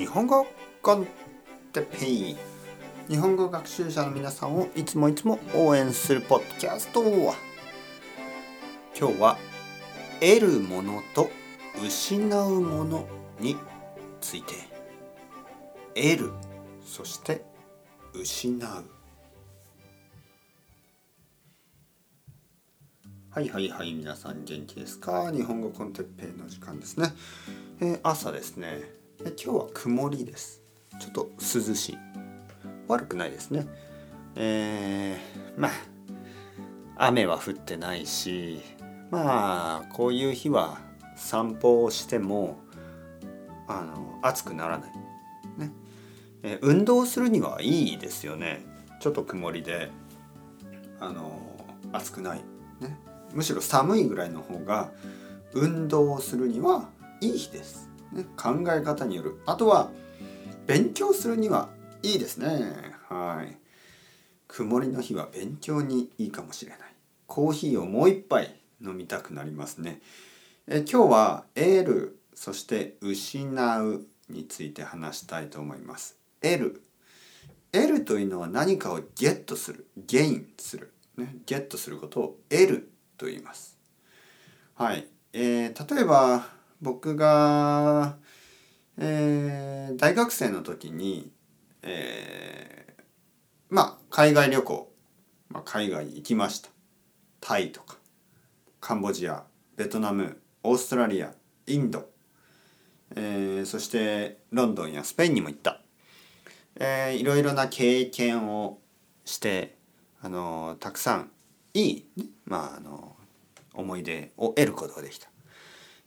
日本語コンテペイ日本語学習者の皆さんをいつもいつも応援するポッドキャスト今日は得るものと失うものについて。得るそして失う。はいはいはい皆さん元気ですか？日本語コンテッペイの時間ですね、えー、朝ですね。今日は曇りです。ちょっと涼しい。悪くないですね。えー、まあ雨は降ってないしまあこういう日は散歩をしてもあの暑くならない。ね、えー、運動するにはいいですよね。ちょっと曇りであの暑くない。ね。むしろ寒いぐらいの方が運動をするにはいい日です。ね、考え方による。あとは勉強するにはいいですね。はい。曇りの日は勉強にいいかもしれない。コーヒーをもう一杯飲みたくなりますね。え今日は得るそして失うについて話したいと思います。得る。得るというのは何かをゲットする、ゲインする、ね、ゲットすることを得ると言います。はい。えー、例えば僕が、えー、大学生の時に、えー、まあ海外旅行、まあ、海外に行きました。タイとかカンボジアベトナムオーストラリアインド、えー、そしてロンドンやスペインにも行った、えー、いろいろな経験をしてあのたくさんいい、まあ、あの思い出を得ることができた、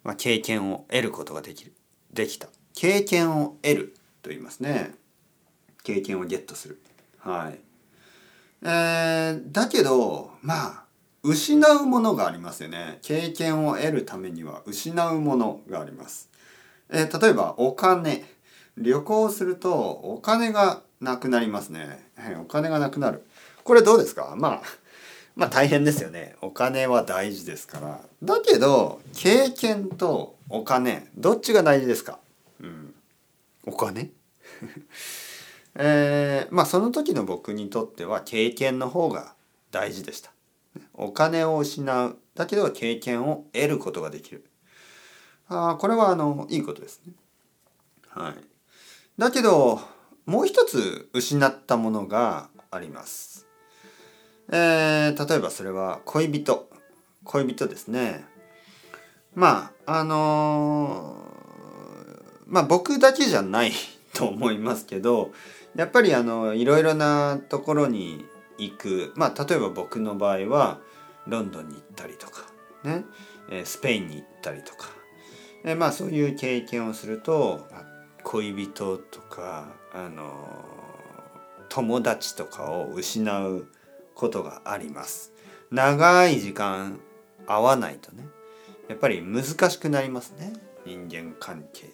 まあ、経験を得ることができる。できた。経験を得ると言いますね。経験をゲットする。はい。えー、だけどまあ失うものがありますよね。経験を得るためには失うものがあります、えー、例えばお金。旅行するとお金がなくなりますね、お金がなくなる。これどうですか？まあまあ大変ですよね。お金は大事ですから。だけど経験とお金どっちが大事ですか、うん、お金？えー、まあその時の僕にとっては経験の方が大事でした。お金を失う。だけど経験を得ることができる。あこれはあのいいことですね。はい。だけどもう一つ失ったものがありますえー、例えばそれは恋人。恋人ですね。まああのー、まあ僕だけじゃないと思いますけどやっぱりあのいろいろなところに行く。まあ例えば僕の場合はロンドンに行ったりとかね。スペインに行ったりとか。えまあそういう経験をすると恋人とかあの友達とかを失うことがあります。長い時間会わないとねやっぱり難しくなりますね。人間関係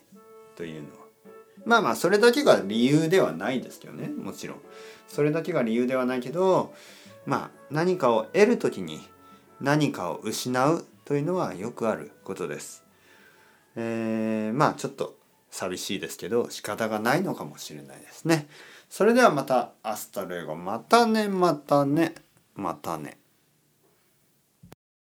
というのは。まあまあそれだけが理由ではないですけどねもちろん。それだけが理由ではないけどまあ何かを得る時に何かを失うというのはよくあることです。えー、まあちょっと寂しいですけど仕方がないのかもしれないですね。それではまた hasta luego またねまたねまたね。